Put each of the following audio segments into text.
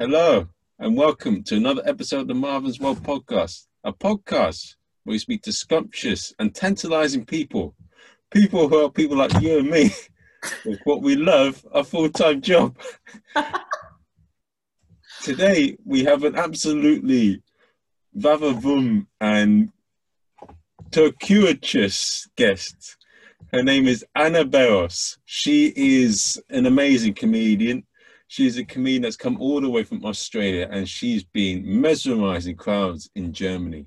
Hello, and welcome to another episode of the Marvin's World podcast, a podcast where we speak to scrumptious and tantalizing people, people who are people like you and me, with what we love, a full time job. Today, we have an absolutely vavavoom and circuitous guest. Her name is Anna Beros. She is an amazing comedian. She's a comedian that's come all the way from Australia and she's been mesmerizing crowds in Germany.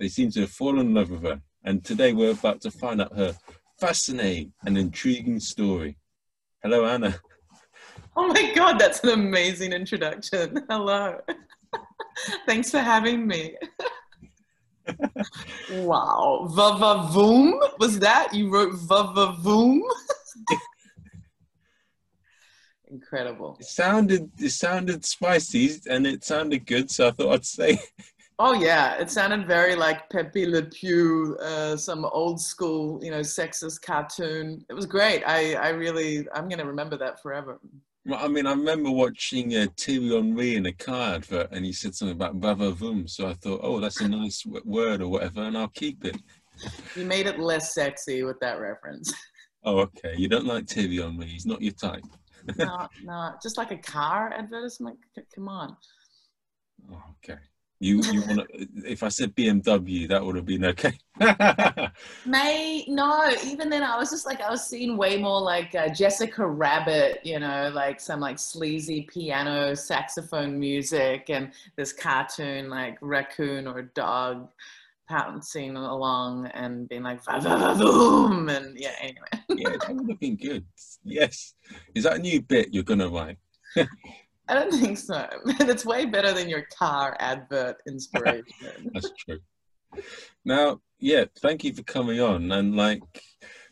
They seem to have fallen in love with her. And today we're about to find out her fascinating and intriguing story. Hello, Anna. Oh my God, that's an amazing introduction. Hello. Thanks for having me. wow. Vavavoom? Was that? You wrote Vavavoom? Incredible. It sounded it sounded spicy and it sounded good, so I thought I'd say. Oh yeah, it sounded very like Pepe Le Pew, uh, some old school, you know, sexist cartoon. It was great. I I really I'm gonna remember that forever. Well, I mean, I remember watching uh, Thierry Henry in a car advert, and he said something about "bavavoom," so I thought, oh, that's a nice w- word or whatever, and I'll keep it. You made it less sexy with that reference. Oh, okay. You don't like Thierry Henry; he's not your type. No, no, just like a car advertisement. Come on. Oh, okay. You you want if I said BMW, that would have been okay. May no, even then I was just like I was seeing way more like uh, Jessica Rabbit, you know, like some like sleazy piano saxophone music and this cartoon like raccoon or dog pouncing along and being like boom and yeah anyway. yeah, that would have been good. Yes, is that a new bit you're gonna write? I don't think so. It's way better than your car advert inspiration. That's true. Now, yeah, thank you for coming on. And like,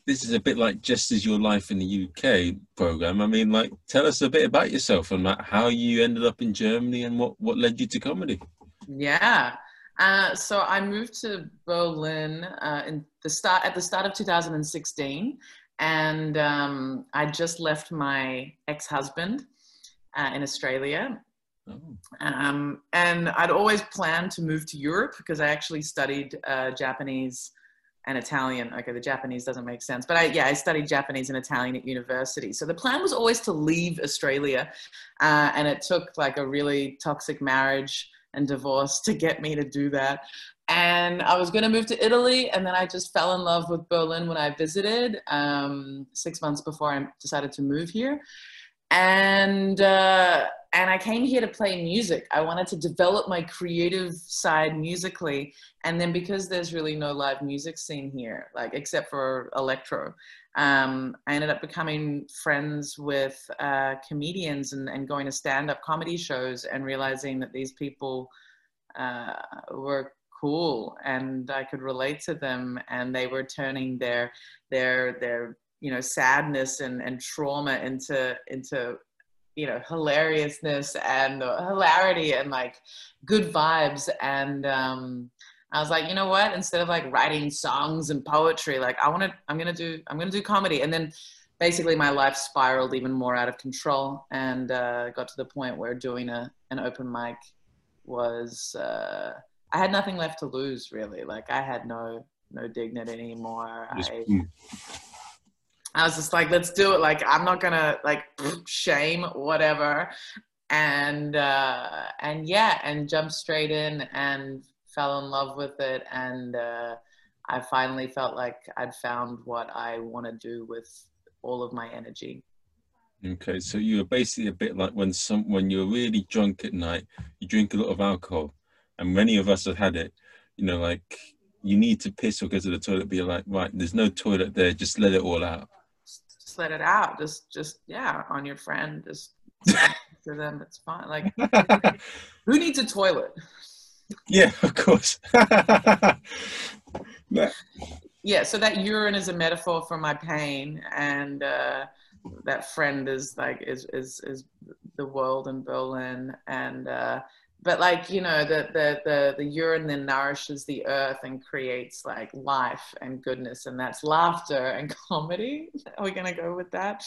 this is a bit like This Is Your Life in the UK program. I mean, like, tell us a bit about yourself and like how you ended up in Germany and what, what led you to comedy. Yeah. Uh, so I moved to Berlin uh, in the start at the start of 2016, and um, I just left my ex-husband uh, in Australia. Oh. Um, and I'd always planned to move to Europe because I actually studied uh, Japanese and Italian. Okay, the Japanese doesn't make sense, but I, yeah, I studied Japanese and Italian at university. So the plan was always to leave Australia, uh, and it took like a really toxic marriage and divorce to get me to do that. And I was going to move to Italy, and then I just fell in love with Berlin when I visited um, six months before I decided to move here and uh, and I came here to play music. I wanted to develop my creative side musically, and then because there's really no live music scene here, like except for electro, um, I ended up becoming friends with uh, comedians and, and going to stand-up comedy shows and realizing that these people uh, were cool and I could relate to them, and they were turning their their their you know sadness and, and trauma into into you know hilariousness and hilarity and like good vibes and um I was like, you know what? Instead of like writing songs and poetry, like I want to, I'm gonna do, I'm gonna do comedy. And then basically my life spiraled even more out of control and uh, got to the point where doing a an open mic was, uh, I had nothing left to lose really. Like I had no no dignity anymore. I, I was just like, let's do it. Like, I'm not gonna like shame whatever, and uh, and yeah, and jump straight in and fell in love with it, and uh, I finally felt like I'd found what I want to do with all of my energy. Okay, so you're basically a bit like when some when you're really drunk at night, you drink a lot of alcohol, and many of us have had it. You know, like you need to piss or go to the toilet, be like, right, there's no toilet there, just let it all out Just let it out. Just, just yeah, on your friend. Just for them, it's fine. Like, who needs a toilet? Yeah, of course. yeah. So that urine is a metaphor for my pain, and uh, that friend is like is is is the world in Berlin, and uh, but like you know the the the the urine then nourishes the earth and creates like life and goodness and that's laughter and comedy are we gonna go with that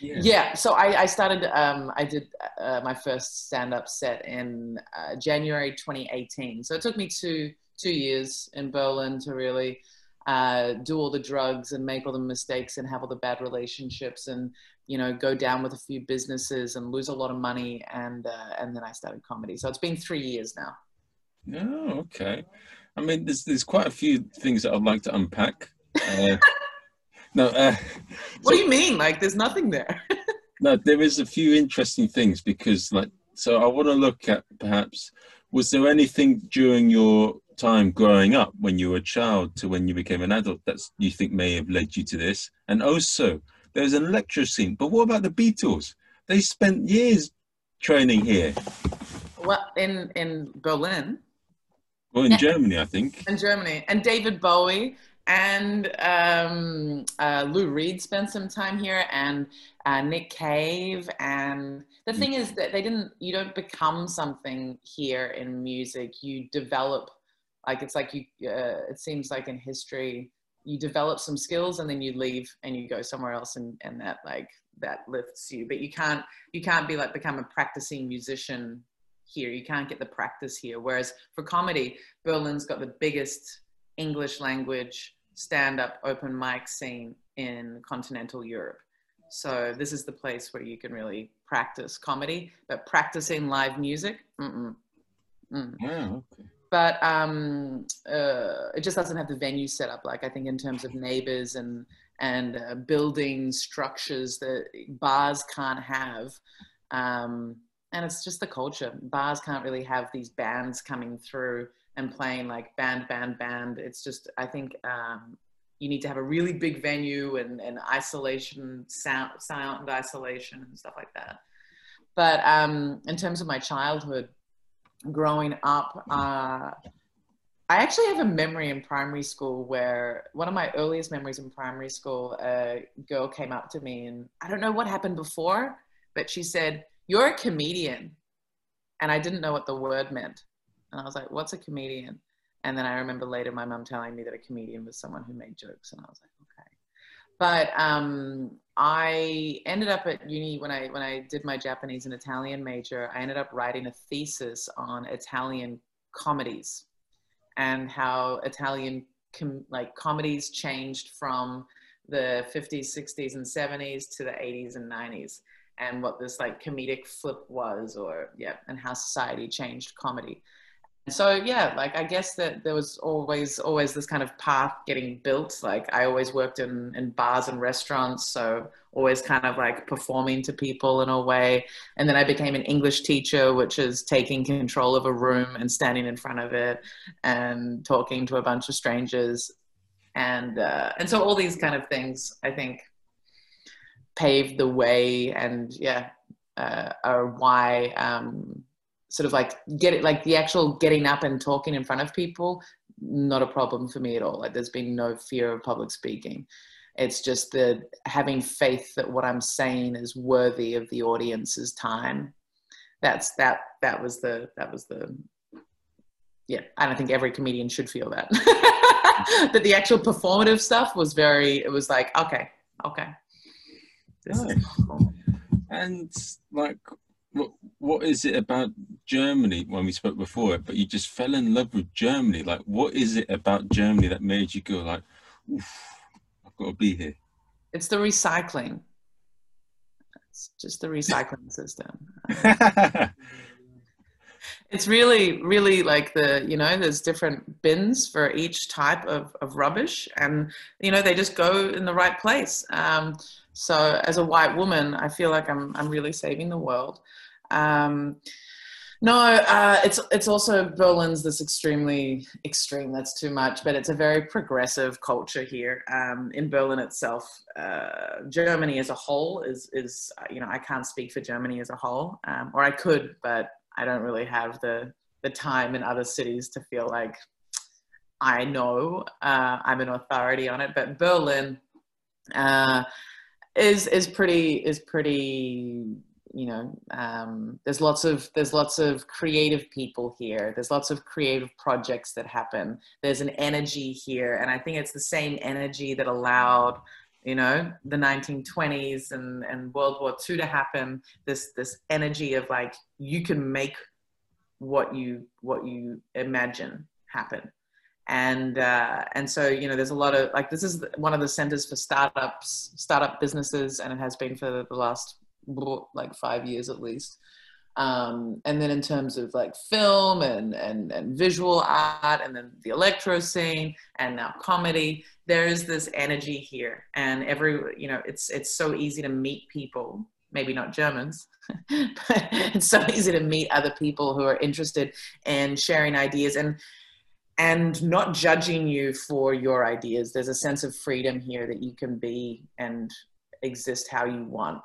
yeah, yeah. so I, I started um, i did uh, my first stand-up set in uh, january 2018 so it took me two two years in berlin to really uh, do all the drugs and make all the mistakes and have all the bad relationships and you know go down with a few businesses and lose a lot of money and uh, and then I started comedy. So it's been three years now. Oh, okay. I mean, there's there's quite a few things that I'd like to unpack. No. Uh, what so, do you mean? Like, there's nothing there. no, there is a few interesting things because, like, so I want to look at perhaps was there anything during your time growing up when you were a child to when you became an adult that you think may have led you to this? And also, there's an electro scene. But what about the Beatles? They spent years training here. Well, in in Berlin. Well, in yeah. Germany, I think. In Germany, and David Bowie and um, uh, Lou Reed spent some time here, and uh, Nick Cave. And the thing is that they didn't. You don't become something here in music. You develop like it's like you uh, it seems like in history you develop some skills and then you leave and you go somewhere else and, and that like that lifts you but you can't you can't be like become a practicing musician here you can't get the practice here whereas for comedy berlin's got the biggest english language stand-up open mic scene in continental europe so this is the place where you can really practice comedy but practicing live music mm-mm. Mm. Yeah, okay but um, uh, it just doesn't have the venue set up like I think in terms of neighbors and and uh, building structures that bars can't have. Um, and it's just the culture. Bars can't really have these bands coming through and playing like band, band, band. It's just I think um, you need to have a really big venue and, and isolation, sound, sound isolation and stuff like that. But um, in terms of my childhood, growing up, uh, I actually have a memory in primary school where one of my earliest memories in primary school, a girl came up to me and I don't know what happened before, but she said, You're a comedian. And I didn't know what the word meant. And I was like, What's a comedian? And then I remember later my mom telling me that a comedian was someone who made jokes. And I was like, Okay. But um, I ended up at uni when I when I did my Japanese and Italian major. I ended up writing a thesis on Italian comedies and how Italian com- like comedies changed from the 50s, 60s, and 70s to the 80s and 90s, and what this like comedic flip was, or yeah, and how society changed comedy so yeah like i guess that there was always always this kind of path getting built. Like i always worked in in bars and restaurants so always kind of like performing to people in a way. And then i became an english teacher which is taking control of a room and standing in front of it and talking to a bunch of strangers. And uh, and so all these kind of things i think paved the way and yeah uh, are why um, sort of like get it like the actual getting up and talking in front of people not a problem for me at all. Like there's been no fear of public speaking. It's just the having faith that what i'm saying is worthy of the audience's time. That's that that was the that was the yeah i don't think every comedian should feel that. But the actual performative stuff was very it was like okay okay. Nice. and like what, what is it about Germany when we spoke before it, but you just fell in love with Germany? Like, what is it about Germany that made you go like, I've got to be here? It's the recycling. It's just the recycling system. it's really, really like the, you know, there's different bins for each type of, of rubbish and, you know, they just go in the right place. Um, so as a white woman, I feel like I'm, I'm really saving the world. Um, no, uh, it's it's also Berlin's this extremely extreme. That's too much, but it's a very progressive culture here um, in Berlin itself. Uh, Germany as a whole is is you know I can't speak for Germany as a whole, um, or I could, but I don't really have the the time in other cities to feel like I know uh, I'm an authority on it. But Berlin uh, is is pretty is pretty you know um, there's lots of there's lots of creative people here there's lots of creative projects that happen there's an energy here and i think it's the same energy that allowed you know the 1920s and and world war ii to happen this this energy of like you can make what you what you imagine happen. And uh, and so you know there's a lot of like this is one of the centers for startups startup businesses and it has been for the last like five years at least um, and then in terms of like film and, and and visual art and then the electro scene and now comedy there is this energy here and every you know it's it's so easy to meet people maybe not germans but it's so easy to meet other people who are interested in sharing ideas and and not judging you for your ideas. There's a sense of freedom here that you can be and exist how you want.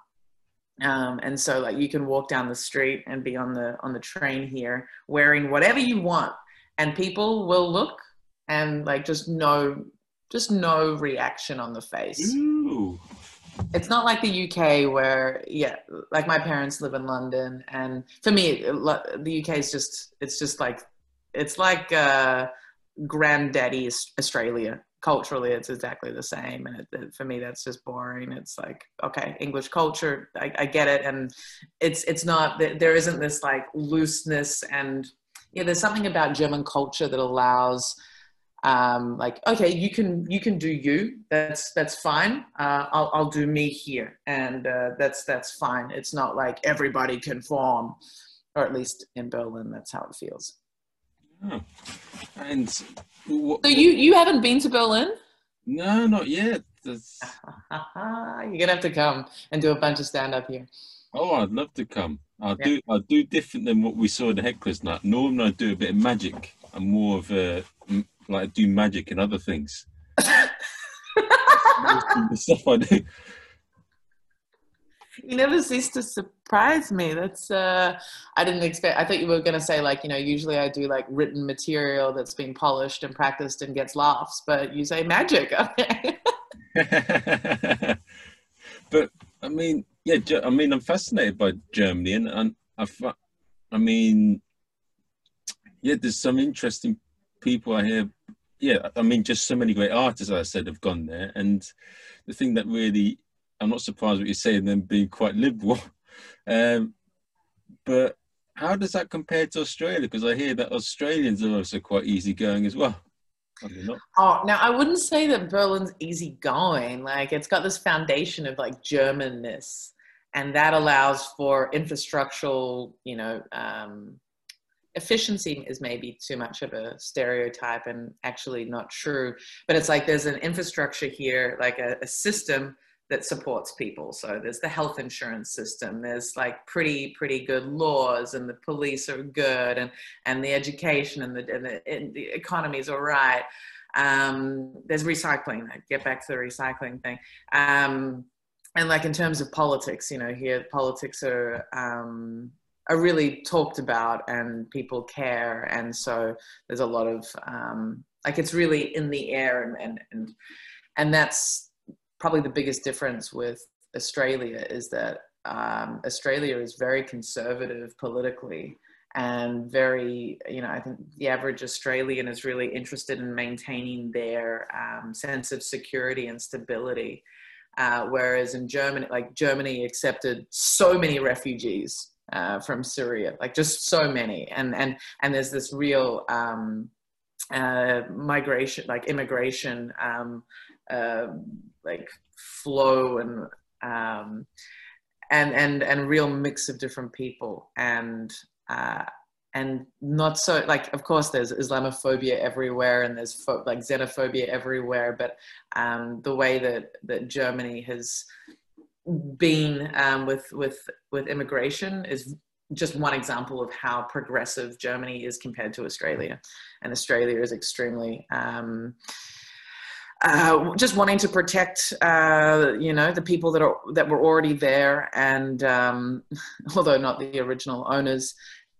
Um, and so like you can walk down the street and be on the on the train here wearing whatever you want and people will look and like just no just no reaction on the face Ooh. it's not like the uk where yeah like my parents live in london and for me the uk is just it's just like it's like uh granddaddy Australia. Culturally, it's exactly the same, and it, it, for me, that's just boring. It's like, okay, English culture, I, I get it, and it's it's not there isn't this like looseness, and yeah, there's something about German culture that allows um, like okay you can you can do you that's that's fine uh, I'll, I'll do me here and uh, that's that's fine it's not like everybody conform or at least in berlin that's how it feels Oh. And what, so you you haven't been to Berlin? No, not yet. You're gonna have to come and do a bunch of stand up here. Oh, I'd love to come. I'll yeah. do I'll do different than what we saw in the Heckler's Night. Normally, I do a bit of magic. I'm more of a like I do magic and other things. the stuff I do you never cease to surprise me. That's uh I didn't expect I thought you were gonna say like, you know, usually I do like written material that's been polished and practiced and gets laughs, but you say magic. Okay. but I mean, yeah, I mean I'm fascinated by Germany and, and I, I mean yeah, there's some interesting people I hear yeah, I mean, just so many great artists, I said, have gone there. And the thing that really I'm not surprised what you're saying, them being quite liberal. Um, but how does that compare to Australia? Because I hear that Australians are also quite easygoing as well. Oh, now I wouldn't say that Berlin's easygoing. Like it's got this foundation of like Germanness, and that allows for infrastructural, you know, um, efficiency is maybe too much of a stereotype and actually not true. But it's like there's an infrastructure here, like a, a system that supports people. So there's the health insurance system. There's like pretty pretty good laws, and the police are good, and and the education and the and the, and the all right. Um, there's recycling. Get back to the recycling thing. Um, and like in terms of politics, you know, here politics are um, are really talked about, and people care, and so there's a lot of um, like it's really in the air, and and and and that's probably the biggest difference with Australia is that um, Australia is very conservative politically and very, you know, I think the average Australian is really interested in maintaining their um, sense of security and stability. Uh, whereas in Germany, like Germany accepted so many refugees uh, from Syria, like just so many, and and and there's this real um, uh, migration, like immigration um, uh, like flow and um, and and and real mix of different people. And uh, and not so like of course there's islamophobia everywhere and there's fo- like xenophobia everywhere but um, the way that that germany has been um, with with with immigration is just one example of how progressive germany is compared to australia. And australia is extremely um, uh, just wanting to protect, uh, you know, the people that are that were already there, and um, although not the original owners,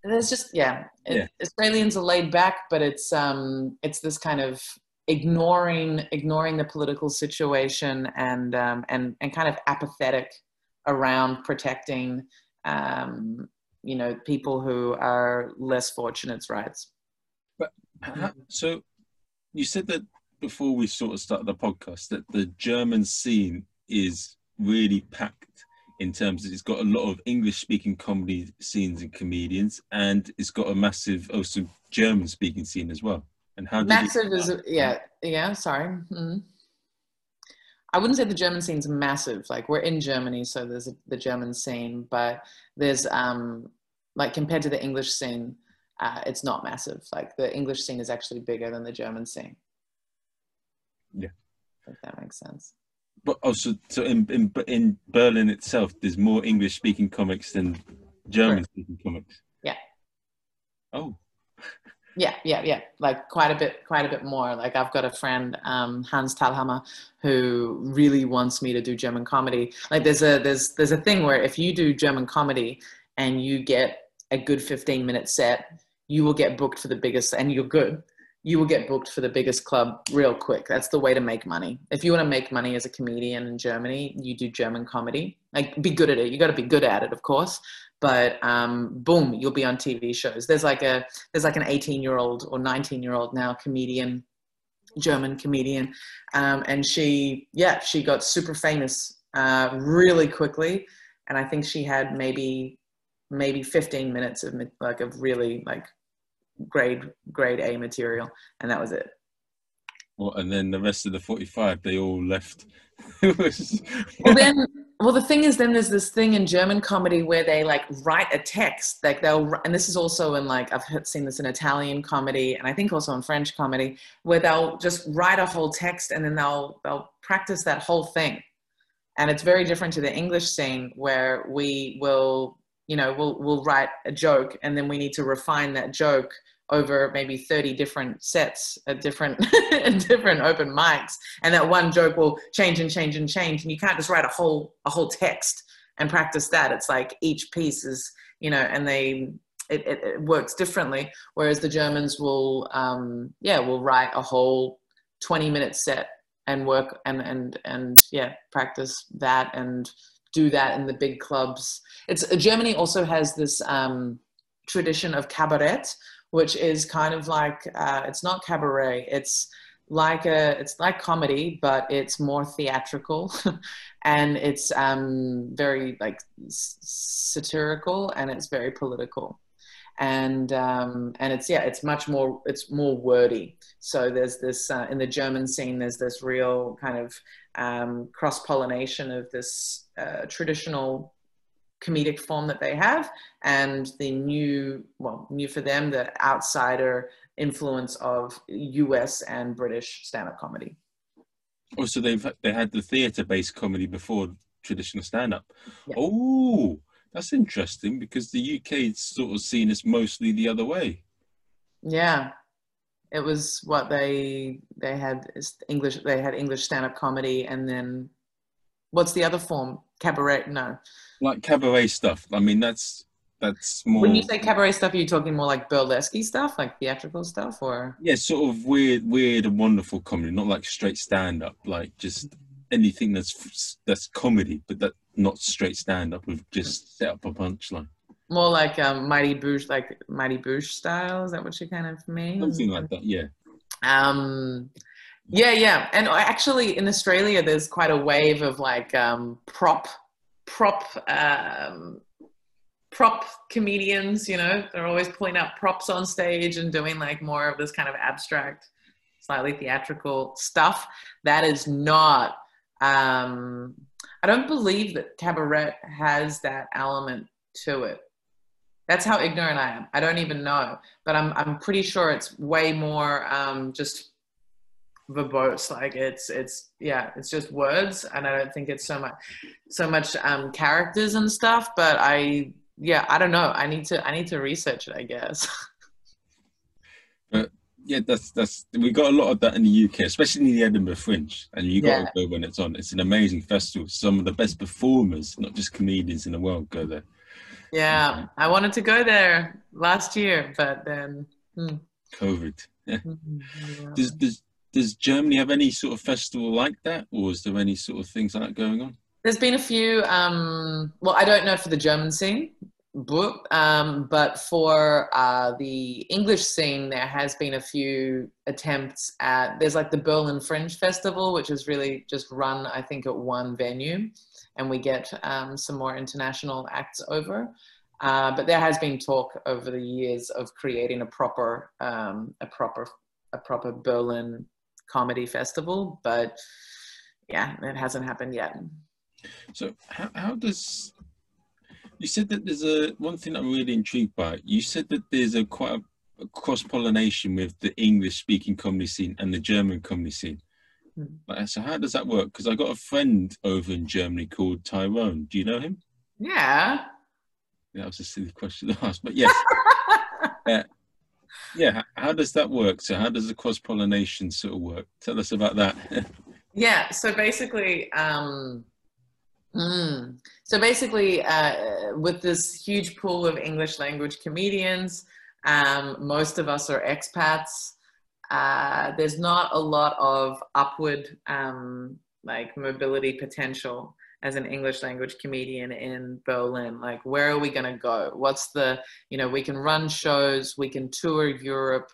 there's just yeah, yeah. Australians are laid back, but it's um, it's this kind of ignoring ignoring the political situation and um, and and kind of apathetic around protecting um, you know, people who are less fortunate, right? But so you said that before we sort of started the podcast that the German scene is really packed in terms of it's got a lot of English speaking comedy scenes and comedians, and it's got a massive also German speaking scene as well. And how massive is it, yeah yeah sorry. Mm-hmm. I wouldn't say the German scene's massive. Like we're in Germany, so there's a, the German scene, but there's um like compared to the English scene, uh, it's not massive. Like the English scene is actually bigger than the German scene. Yeah, if that makes sense. But also, so in in in Berlin itself, there's more English speaking comics than German speaking comics. Yeah. Oh. Yeah, yeah, yeah. Like quite a bit, quite a bit more. Like I've got a friend, um, Hans Talhammer, who really wants me to do German comedy. Like there's a there's there's a thing where if you do German comedy and you get a good 15 minute set, you will get booked for the biggest, and you're good. You will get booked for the biggest club real quick. That's the way to make money. If you want to make money as a comedian in Germany, you do German comedy. Like, be good at it. You got to be good at it, of course but um, boom, you'll be on TV shows. There's like a there's like an 18 year old or 19 year old now comedian, German comedian, um, and she yeah she got super famous uh, really quickly, and I think she had maybe maybe 15 minutes of like of really like grade grade A material, and that was it. Well, and then the rest of the 45, they all left. well, then well the thing is then there's this thing in german comedy where they like write a text like they'll and this is also in like i've seen this in italian comedy and i think also in french comedy where they'll just write a whole text and then they'll they'll practice that whole thing and it's very different to the english scene where we will you know we'll we'll write a joke and then we need to refine that joke over maybe 30 different sets at different different open mics. And that one joke will change and change and change. And you can't just write a whole a whole text and practice that. It's like each piece is you know and they it, it, it works differently. Whereas the germans will um yeah will write a whole 20 minute set and work and and and yeah practice that and do that in the big clubs. It's germany also has this um tradition of cabaret which is kind of like uh, it's not cabaret. It's like a it's like comedy, but it's more theatrical, and it's um, very like satirical and it's very political and um, and it's yeah it's much more it's more wordy. So there's this uh, in the german scene there's this real kind of um, cross pollination of this uh, traditional comedic form that they have and the new well new for them the outsider influence of us and british stand-up comedy. Oh so they've they had the theater-based comedy before traditional stand-up? Yeah. oh that's interesting because the uk sort of seen as mostly the other way yeah it was what they they had english they had english stand-up comedy and then what's the other form cabaret no like cabaret stuff. I mean, that's that's more. When you say cabaret stuff, are you talking more like burlesque stuff, like theatrical stuff, or? Yeah, sort of weird, weird and wonderful comedy, not like straight stand up, like just anything that's that's comedy, but that not straight stand up We've just set up a punchline. More like um, Mighty Boosh, like Mighty Boosh style. Is that what you kind of mean? Something like that, yeah. Um, yeah, yeah, and actually in Australia, there's quite a wave of like um, prop prop um, prop comedians you know they're always pulling out props on stage and doing like more of this kind of abstract slightly theatrical stuff that is not um, i don't believe that cabaret has that element to it. That's how ignorant i am. I don't even know. But i'm, I'm pretty sure it's way more um, just verbose. Like it's it's yeah it's just words and i don't think it's so much so much um characters and stuff. But i yeah i don't know. I need to i need to research it i guess yeah that's that's we got a lot of that in the uk especially in the edinburgh fringe and you got yeah. to go when it's on it's an amazing festival some of the best performers not just comedians in the world go there yeah i wanted to go there last year but then hmm. covid. Mm-hmm. yeah. Does, does does Germany have any sort of festival like that, or is there any sort of things like that going on? There's been a few. Um, well, I don't know for the German scene, um, but for uh, the English scene, there has been a few attempts at. There's like the Berlin Fringe Festival, which is really just run, I think, at one venue, and we get um, some more international acts over. Uh, but there has been talk over the years of creating a proper, um, a proper, a proper Berlin comedy festival, but yeah, it hasn't happened yet. So how, how does you said that there's a one thing I'm really intrigued by. You said that there's a quite a, a cross pollination with the English speaking comedy scene and the German comedy scene. Mm. So how does that work? Because I got a friend over in Germany called Tyrone. Do you know him? Yeah. That was a silly question to ask, but yes. uh, yeah, how does that work? So how does the cross pollination sort of work? Tell us about that. yeah, so basically, um, Mm. So basically, uh, with this huge pool of English language comedians, um, most of us are expats. Uh, there's not a lot of upward um, like mobility potential as an English language comedian in Berlin. Like, where are we going to go? What's the, you know, we can run shows, we can tour Europe,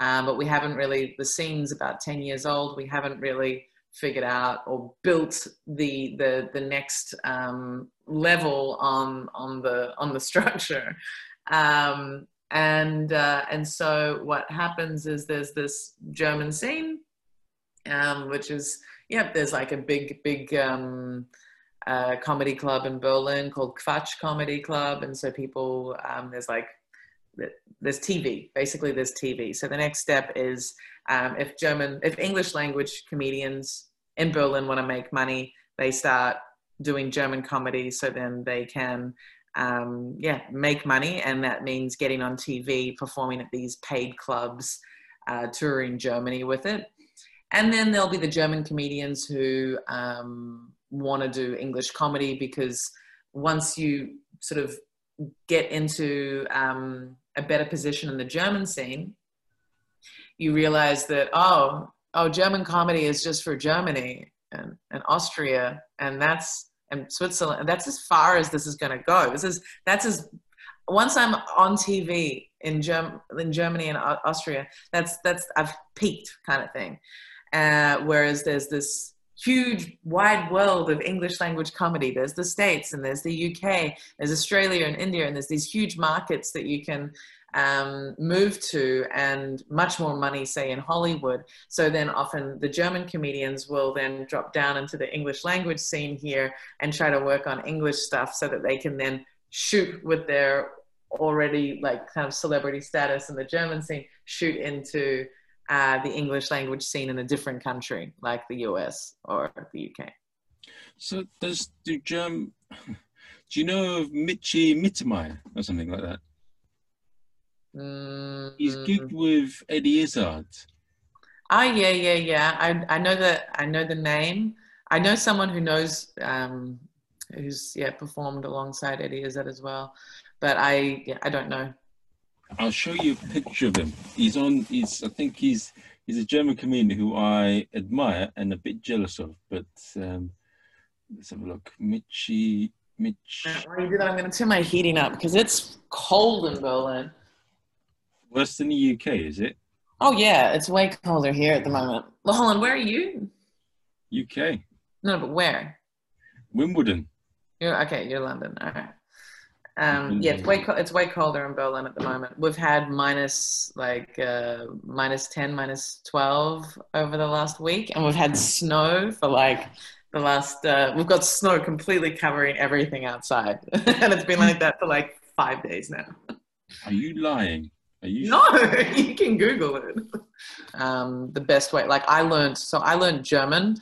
um, but we haven't really, the scene's about 10 years old. We haven't really figured out or built the the the next um, level on on the on the structure. Um, and uh, and so what happens is there's this German scene um, which is yeah there's like a big big um, uh, comedy club in Berlin called Quatsch Comedy Club. And so people um, there's like there's TV basically there's TV so the next step is um, if German, if English language comedians in Berlin want to make money, they start doing German comedy so then they can, um, yeah, make money. And that means getting on TV, performing at these paid clubs, uh, touring Germany with it. And then there'll be the German comedians who um, want to do English comedy because once you sort of get into um, a better position in the German scene, you realize that, oh, oh, German comedy is just for Germany and, and Austria, and that's and Switzerland. And that's as far as this is going to go. This is that's as once I'm on TV in Germ in Germany and Austria, that's that's I've peaked kind of thing. Uh, whereas there's this huge wide world of English language comedy. There's the States and there's the UK, there's Australia and India, and there's these huge markets that you can um, move to and much more money, say in Hollywood. So then often the German comedians will then drop down into the English language scene here and try to work on English stuff so that they can then shoot with their already like kind of celebrity status in the German scene, shoot into uh, the English language scene in a different country like the US or the UK. So does do German, do you know of Michi Mittermeier or something like that? Mm. He's gigged with Eddie Izzard. Oh yeah, yeah, yeah. I I know that I know the name. I know someone who knows um, who's yeah performed alongside Eddie Izzard as well, but I yeah, I don't know. I'll show you a picture of him. He's on. He's I think he's he's a German comedian who I admire and a bit jealous of. But um, let's have a look. Michi Mitch. While you do that, I'm going to turn my heating up because it's cold in Berlin. Worse than the UK, is it? Oh yeah, it's way colder here at the moment. Well, Holland, where are you? UK. No, but where? Wimbledon. You're okay. You're London. All right. Um, yeah, it's way it's way colder in Berlin at the moment. We've had minus like uh, minus ten, minus twelve over the last week, and we've had snow for like the last. Uh, we've got snow completely covering everything outside, and it's been like that for like five days now. Are you lying? Are you? No, you can Google it. Um, the best way, like I learned, so I learned German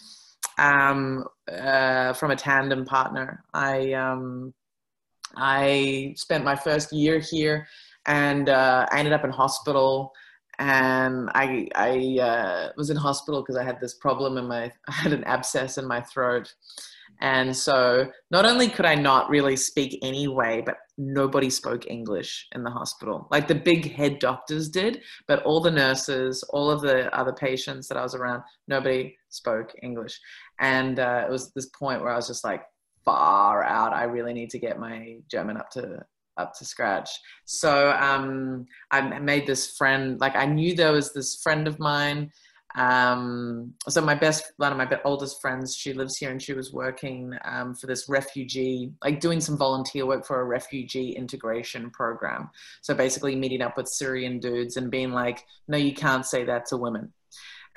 um, uh, from a tandem partner. I um, I spent my first year here, and uh, I ended up in hospital. And I I uh, was in hospital because I had this problem in my I had an abscess in my throat, and so not only could I not really speak anyway, but nobody spoke English in the hospital. Like the big head doctors did, but all the nurses, all of the other patients that I was around, nobody spoke English. And uh, it was this point where I was just like, far out. I really need to get my German up to up to scratch. So um, I made this friend. Like I knew there was this friend of mine. Um, so my best, one of my oldest friends, she lives here, and she was working um, for this refugee, like doing some volunteer work for a refugee integration program. So basically, meeting up with Syrian dudes and being like, "No, you can't say that to women."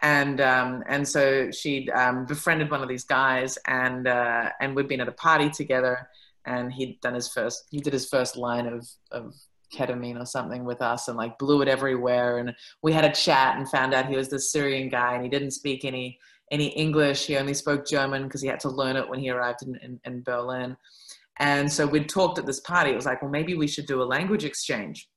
and um, and so she'd um, befriended one of these guys, and uh, and we'd been at a party together, and he'd done his first he did his first line of of ketamine or something with us, and like blew it everywhere, and we had a chat and found out he was this Syrian guy, and he didn't speak any any English, he only spoke German because he had to learn it when he arrived in, in, in Berlin. And so we'd talked at this party. It was like, well, maybe we should do a language exchange.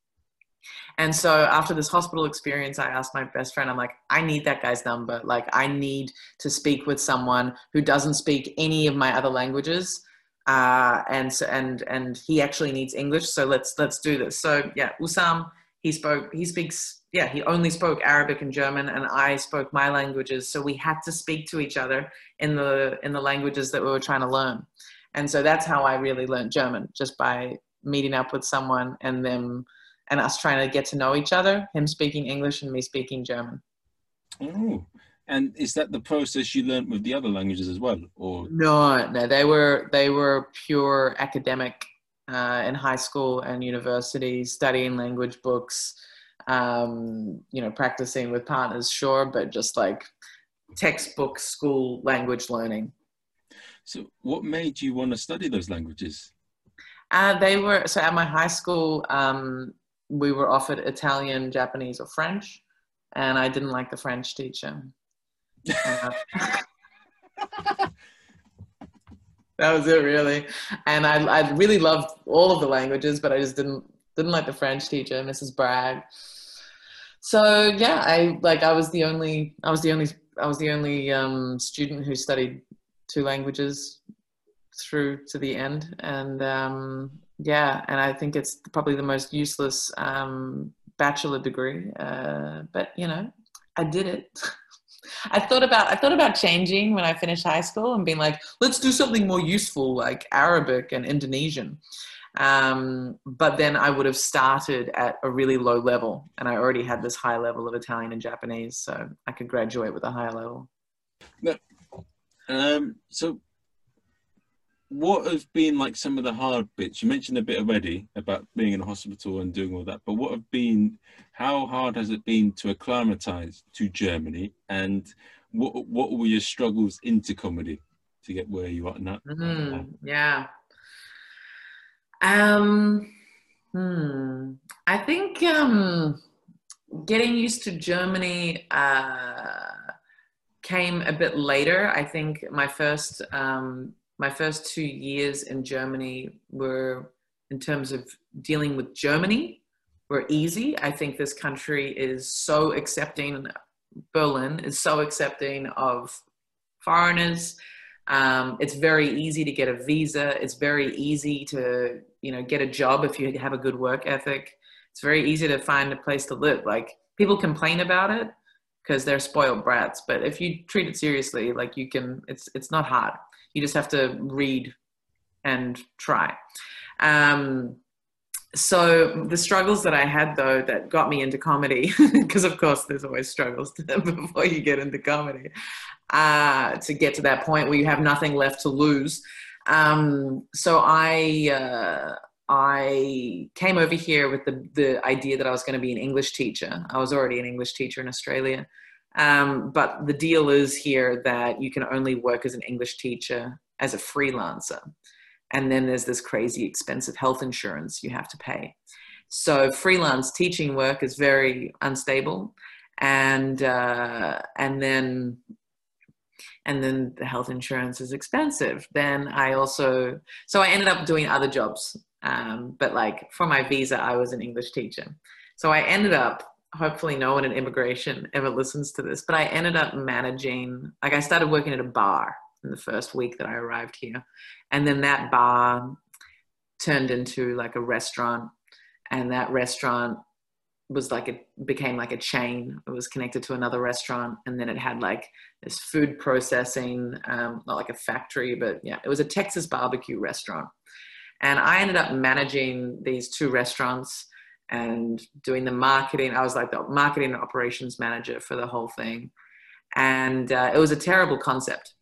And so after this hospital experience, I asked my best friend, I'm like, I need that guy's number. Like, I need to speak with someone who doesn't speak any of my other languages. Uh, and so, and and he actually needs English, so let's let's do this. So yeah, Usam, he spoke, he speaks, yeah, he only spoke Arabic and German, and I spoke my languages. So we had to speak to each other in the in the languages that we were trying to learn. And so that's how I really learned German, just by meeting up with someone and them and us trying to get to know each other, him speaking English and me speaking German. Oh, and is that the process you learned with the other languages as well, or no? No, they were they were pure academic uh, in high school and university, studying language books, um, you know, practicing with partners, sure, but just like textbook school language learning. So, what made you want to study those languages? Uh, they were so at my high school. Um, we were offered Italian, Japanese, or French, and I didn't like the French teacher. That was it, really. And I, I really loved all of the languages, but I just didn't didn't like the French teacher, Mrs. Bragg. So yeah, I like I was the only I was the only I was the only um, student who studied two languages through to the end, and um, yeah, and I think it's probably the most useless um, bachelor degree. Uh, but you know, I did it. I thought about I thought about changing when I finished high school and being like, let's do something more useful like Arabic and Indonesian. Um, but then I would have started at a really low level, and I already had this high level of Italian and Japanese, so I could graduate with a higher level. um, so what have been like some of the hard bits? You mentioned a bit already about being in a hospital and doing all that, but what have been, how hard has it been to acclimatize to Germany and what, what were your struggles into comedy to get where you are now? Mm, yeah. Um, hmm. I think um, getting used to Germany uh, came a bit later. I think my first um, my first two years in Germany were, in terms of dealing with Germany, were easy. I think this country is so accepting, Berlin is so accepting of foreigners. Um, it's very easy to get a visa. It's very easy to, you know, get a job if you have a good work ethic. It's very easy to find a place to live. Like people complain about it because they're spoiled brats, but if you treat it seriously, like you can, it's it's not hard. You just have to read and try. Um, so the struggles that I had though that got me into comedy, because of course there's always struggles before you get into comedy, uh, to get to that point where you have nothing left to lose. Um, so I uh, I came over here with the the idea that I was going to be an English teacher. I was already an English teacher in Australia, um, but the deal is here that you can only work as an English teacher as a freelancer. And then there's this crazy expensive health insurance you have to pay. So freelance teaching work is very unstable. And, uh, and then and then the health insurance is expensive. Then I also, so I ended up doing other jobs. Um, but like for my visa, I was an English teacher. So I ended up hopefully no one in immigration ever listens to this, but I ended up managing, like I started working at a bar in the first week that I arrived here. And then that bar turned into like a restaurant. And that restaurant was like it became like a chain. It was connected to another restaurant, and then it had like this food processing, um, not like a factory, but yeah, it was a Texas barbecue restaurant. And I ended up managing these two restaurants and doing the marketing. I was like the marketing and operations manager for the whole thing, and uh, it was a terrible concept.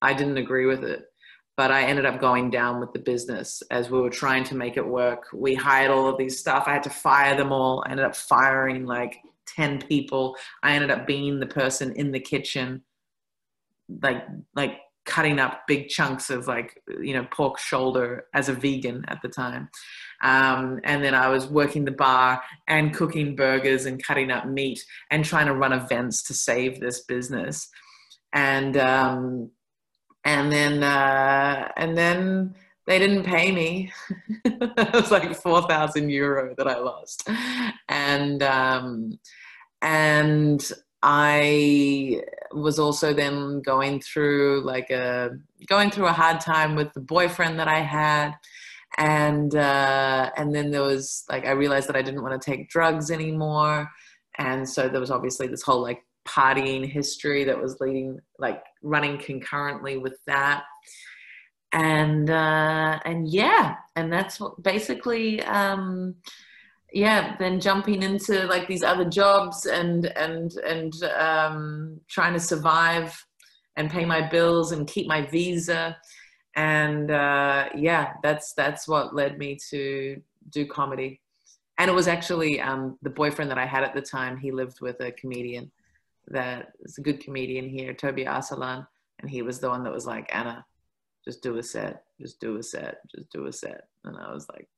I didn't agree with it but I ended up going down with the business as we were trying to make it work. We hired all of these stuff. I had to fire them all. I ended up firing like 10 people. I ended up being the person in the kitchen, like, like cutting up big chunks of like, you know, pork shoulder as a vegan at the time. Um, and then I was working the bar and cooking burgers and cutting up meat and trying to run events to save this business. And, um, and then uh, and then they didn't pay me. it was like four thousand euro that I lost, and um, and I was also then going through like a going through a hard time with the boyfriend that I had, and uh, and then there was like I realized that I didn't want to take drugs anymore, and so there was obviously this whole like partying history that was leading like running concurrently with that. And uh and yeah and that's what basically um yeah then jumping into like these other jobs and and and um trying to survive and pay my bills and keep my visa and uh yeah that's that's what led me to do comedy and it was actually um the boyfriend that i had at the time he lived with a comedian that is a good comedian here, Toby Arsalan, and he was the one that was like, Anna, just do a set, just do a set, just do a set. And I was like,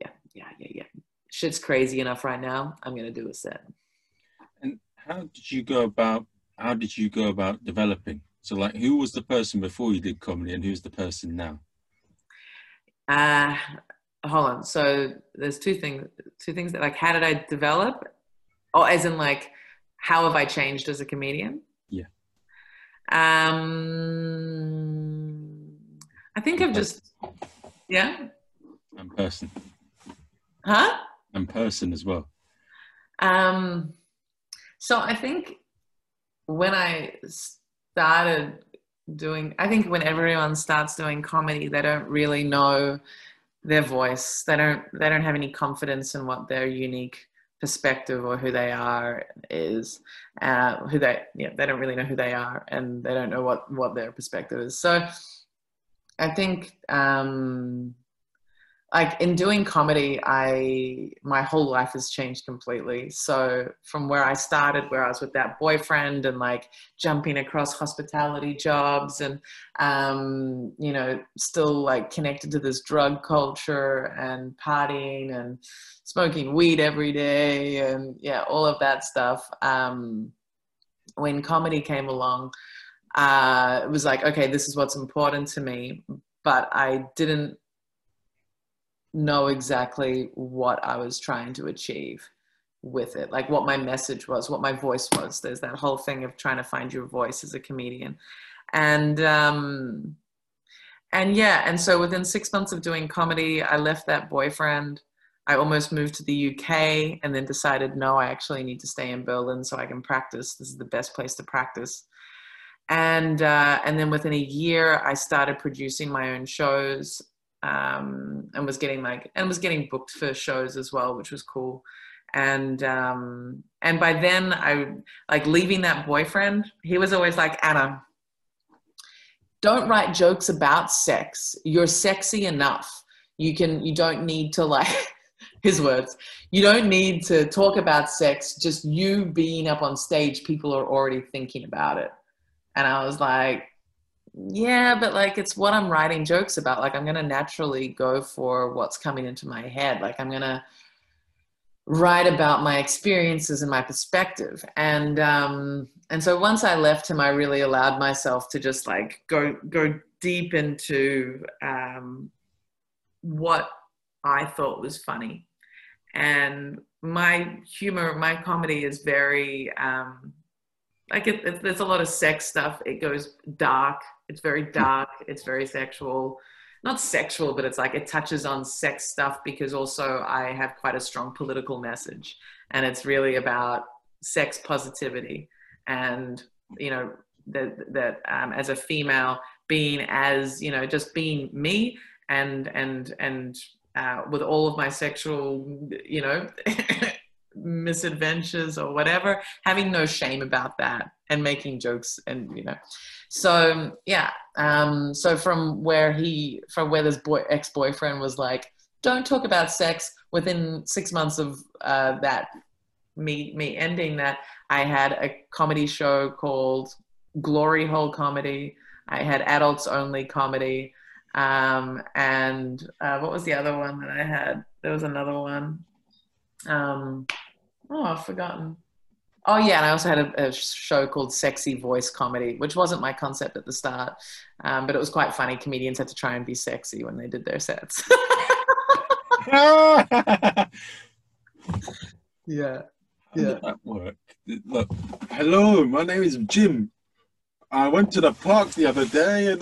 yeah, yeah, yeah, yeah. Shit's crazy enough right now. I'm gonna do a set. And how did you go about? How did you go about developing? So, like, who was the person before you did comedy, and who's the person now? Uh, hold on. So there's two things. Two things that like, how did I develop? Oh, as in like how have I changed as a comedian? Yeah. Um, I think i have just, yeah. And person. Huh? And person as well. Um, so I think when I started doing, I think when everyone starts doing comedy, they don't really know their voice. They don't. They don't have any confidence in what their unique perspective or who they are is uh, who they yeah they don't really know who they are and they don't know what what their perspective is so i think um like in doing comedy i my whole life has changed completely. So from where i started where i was with that boyfriend and like jumping across hospitality jobs and um you know still like connected to this drug culture and partying and smoking weed every day and yeah all of that stuff um when comedy came along uh it was like okay this is what's important to me. But i didn't know exactly what I was trying to achieve with it, like what my message was, what my voice was. There's that whole thing of trying to find your voice as a comedian. And, um, and yeah, and so within six months of doing comedy, I left that boyfriend. I almost moved to the UK and then decided, no, I actually need to stay in Berlin so I can practice. This is the best place to practice. And, uh, and then within a year, I started producing my own shows um, and was getting like and was getting booked for shows as well, which was cool. And um, and by then I like leaving that boyfriend. He was always like Anna, don't write jokes about sex. You're sexy enough. You can. You don't need to like. his words. You don't need to talk about sex. Just you being up on stage, people are already thinking about it. And I was like, yeah, but like it's what I'm writing jokes about. Like I'm to naturally go for what's coming into my head. Like I'm to write about my experiences and my perspective. And um and so once I left him I really allowed myself to just like go go deep into um what I thought was funny. And my humor, my comedy is very um like it, it, there's a lot of sex stuff. It goes dark it's very dark. It's very sexual. Not sexual, but it's like it touches on sex stuff because also I have quite a strong political message. and it's really about sex positivity and you know that that um, as a female being as you know just being me and and and uh, with all of my sexual you know misadventures or whatever having no shame about that and making jokes and you know. So yeah um so from where he from where this boy ex-boyfriend was like don't talk about sex within six months of uh, that me me ending that i had a comedy show called glory hole comedy. I had adults only comedy. Um, and uh, what was the other one that i had? There was another one. Um, oh i've forgotten oh yeah and i also had a, a, show called sexy voice comedy which wasn't my concept at the start um, but it was quite funny comedians had to try and be sexy when they did their sets yeah how yeah. did that work? Look, hello, my name is Jim. I went to the park the other day.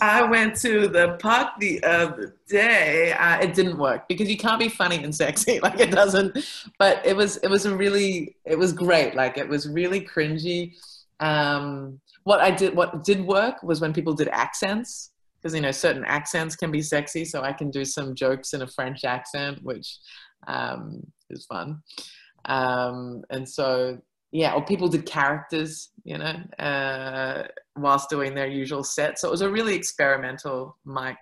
I went to the park the other day. Uh, it didn't work because you can't be funny and sexy. Like it doesn't. But it was it was a really it was great. Like it was really cringy. Um, what I did what did work was when people did accents because you know certain accents can be sexy. So I can do some jokes in a French accent, which um, is fun. Um, and so, yeah, or people did characters, you know, uh, whilst doing their usual set. So it was a really experimental mic.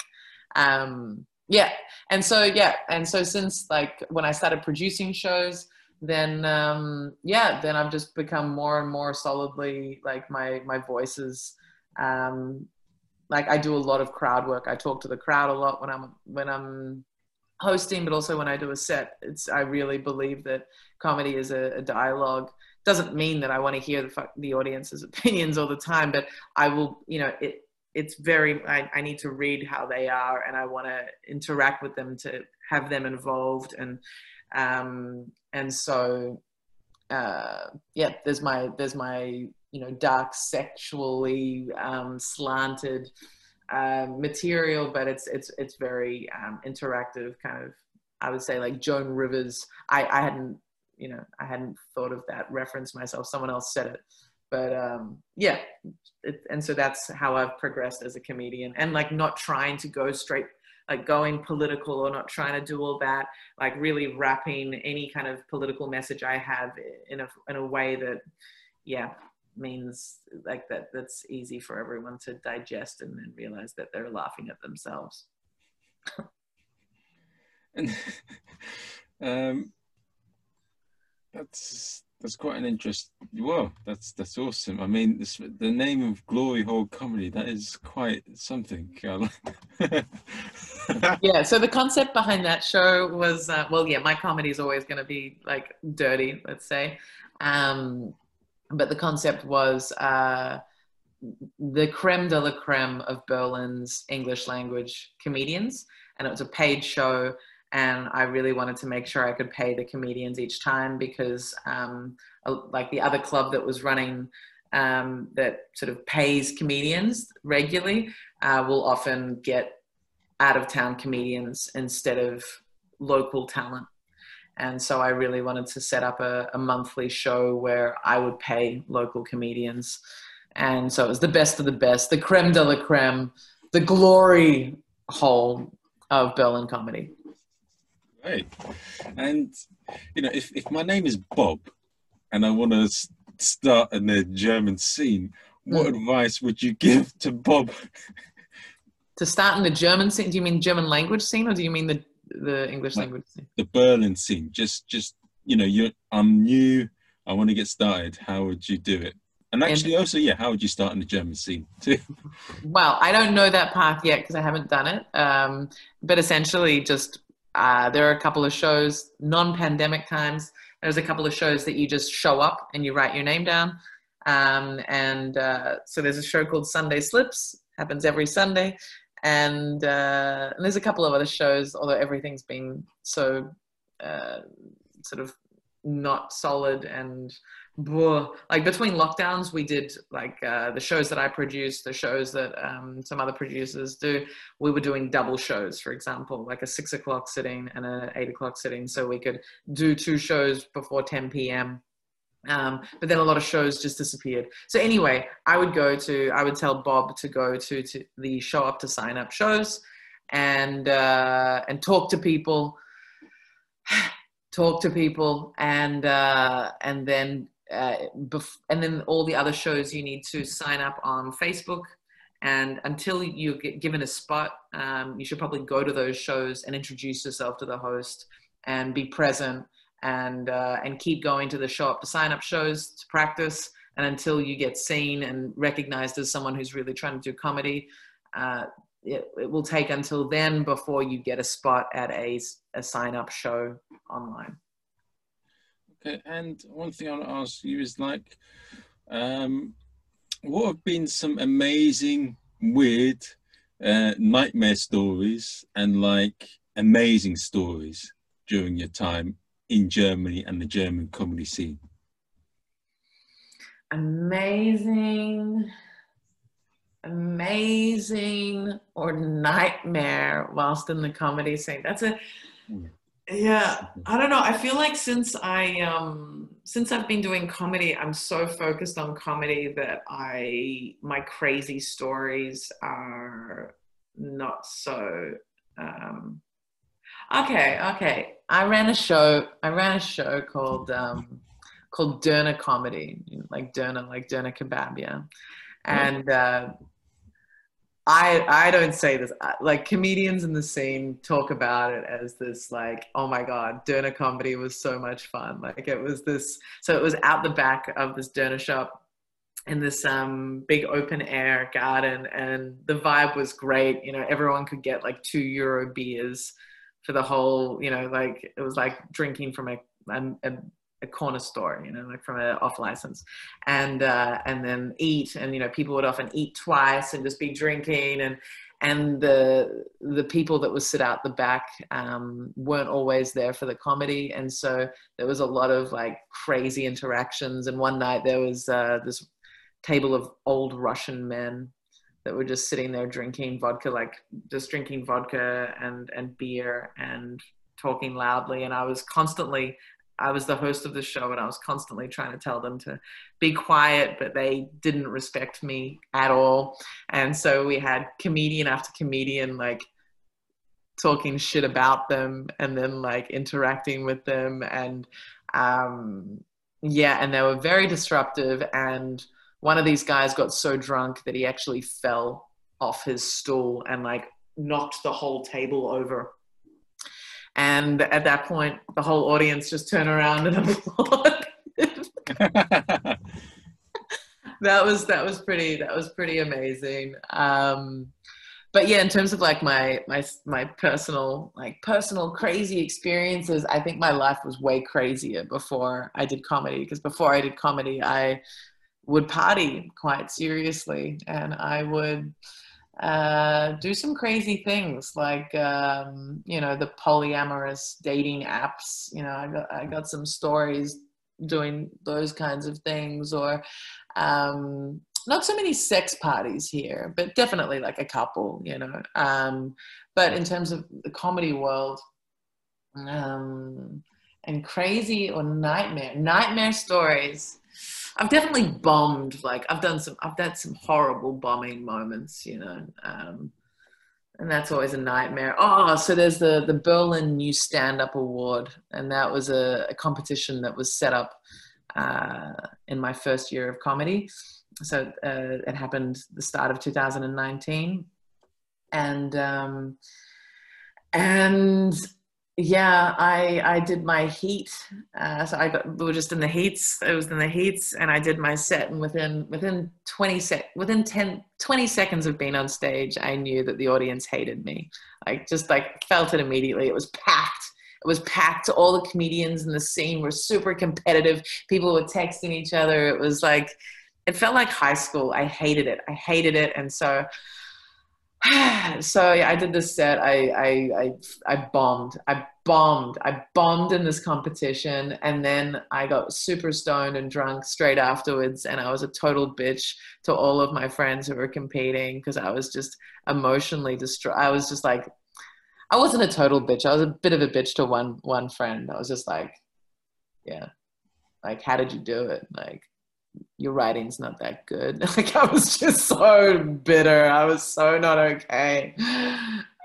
Um, yeah. And so, yeah. And so since like when I started producing shows, then um, yeah, then I've just become more and more solidly like my my voice is um, like I do a lot of crowd work. I talk to the crowd a lot when I'm when I'm hosting, but also when I do a set. It's I really believe that comedy is a, a dialogue. Doesn't mean that I want to hear the the audience's opinions all the time, but I will. You know, it it's very. I, I need to read how they are, and I want to interact with them to have them involved, and um, and so uh, yeah. There's my there's my you know dark sexually um, slanted um, material, but it's it's it's very um, interactive, kind of. I would say like Joan Rivers. I I hadn't you know I hadn't thought of that reference myself. Someone else said it, but um, yeah. It, and so that's how I've progressed as a comedian, and like not trying to go straight like going political or not trying to do all that like really wrapping any kind of political message i have in a in a way that yeah means like that that's easy for everyone to digest and then realize that they're laughing at themselves and um that's that's quite an interest well that's that's awesome i mean this, the name of glory hole comedy that is quite something yeah so the concept behind that show was uh, well yeah my comedy is always going to be like dirty let's say um but the concept was uh, the creme de la creme of Berlin's English language comedians. And it was a paid show. And I really wanted to make sure I could pay the comedians each time because, um, like the other club that was running um, that sort of pays comedians regularly, uh, will often get out of town comedians instead of local talent. And so I really wanted to set up a, a monthly show where I would pay local comedians. And so it was the best of the best, the creme de la creme, the glory hole of Berlin comedy. Right. And, you know, if, if my name is Bob and I want to start in the German scene, what mm. advice would you give to Bob? to start in the German scene? Do you mean German language scene or do you mean the the English like language scene? The Berlin scene. Just, just you know, you I'm new. I want to get started. How would you do it? And actually, and, also, yeah, how would you start in the German scene too? Well, I don't know that path yet because I haven't done it. Um, but essentially, just uh, there are a couple of shows, non-pandemic times. There's a couple of shows that you just show up and you write your name down. Um, and uh, so there's a show called Sunday Slips, happens every Sunday and, uh, and there's a couple of other shows, although everything's been so uh, sort of not solid and like between lockdowns we did like uh, the shows that i produced the shows that um, some other producers do we were doing double shows for example like a six o'clock sitting and a eight o'clock sitting so we could do two shows before 10 p.m um, but then a lot of shows just disappeared. So anyway i would go to i would tell bob to go to, to the show up to sign up shows and uh, and talk to people talk to people and uh, and then uh, bef- and then all the other shows you need to sign up on Facebook. And until you get given a spot, um, you should probably go to those shows and introduce yourself to the host and be present and uh, and keep going to the show up to sign up shows to practice. And until you get seen and recognized as someone who's really trying to do comedy, uh, it, it, will take until then before you get a spot at a, a sign up show online. Okay, and one thing I want to ask you is like, um, what have been some amazing, weird, uh, nightmare stories and like amazing stories during your time in Germany and the German comedy scene? Amazing, amazing, or nightmare whilst in the comedy scene. That's a hmm. Yeah, I don't know. I feel like since I um since I've been doing comedy, I'm so focused on comedy that I my crazy stories are not so um okay, okay. I ran a show I ran a show called um called Döner Comedy, like Döner, like Döner Kebab, yeah. And uh I I don't say this like comedians in the scene talk about it as this like oh my god Döner comedy was so much fun. Like it was this so it was out the back of this Döner shop in this um big open air garden and the vibe was great. You know everyone could get like two euro beers for the whole you know like it was like drinking from a, a, a a corner store, you know, like from an off license, and uh, and then eat, and you know, people would often eat twice and just be drinking, and and the the people that would sit out the back um, weren't always there for the comedy, and so there was a lot of like crazy interactions. And one night there was uh, this table of old Russian men that were just sitting there drinking vodka, like just drinking vodka and and beer and talking loudly, and I was constantly I was the host of the show and I was constantly trying to tell them to be quiet, but they didn't respect me at all. And so we had comedian after comedian like talking shit about them and then like interacting with them. And um yeah, and they were very disruptive. And one of these guys got so drunk that he actually fell off his stool and like knocked the whole table over and at that point, the whole audience just turn around and applaud. that was that was pretty that was pretty amazing. Um, but yeah, in terms of like my my my personal like personal crazy experiences, I think my life was way crazier before I did comedy. Because before I did comedy, I would party quite seriously, and I would uh, do some crazy things like um, you know the polyamorous dating apps. You know I got, I got some stories doing those kinds of things or um, not so many sex parties here but definitely like a couple you know. Um, but in terms of the comedy world um, and crazy or nightmare nightmare stories I've definitely bombed. Like I've done some, I've had some horrible bombing moments, you know, um, and that's always a nightmare. Oh, so there's the the Berlin New Stand Up Award, and that was a, a competition that was set up uh, in my first year of comedy. So uh, it happened the start of 2019, and um, and yeah i i did my heat uh, so i got we were just in the heats it was in the heats and i did my set and within within 20 sec within 10 20 seconds of being on stage i knew that the audience hated me. Like just like felt it immediately. It was packed. It was packed. All the comedians in the scene were super competitive. People were texting each other. It was like it felt like high school. I hated it. I hated it. And so so yeah, I did this set. I, I I I bombed. I bombed. I bombed in this competition and then I got super stoned and drunk straight afterwards. And I was a total bitch to all of my friends who were competing because I was just emotionally distraught. I was just like, I wasn't a total bitch. I was a bit of a bitch to one one friend. I was just like, yeah, like how did you do it? Like your writing's not that good. Like I was just so bitter. I was so not okay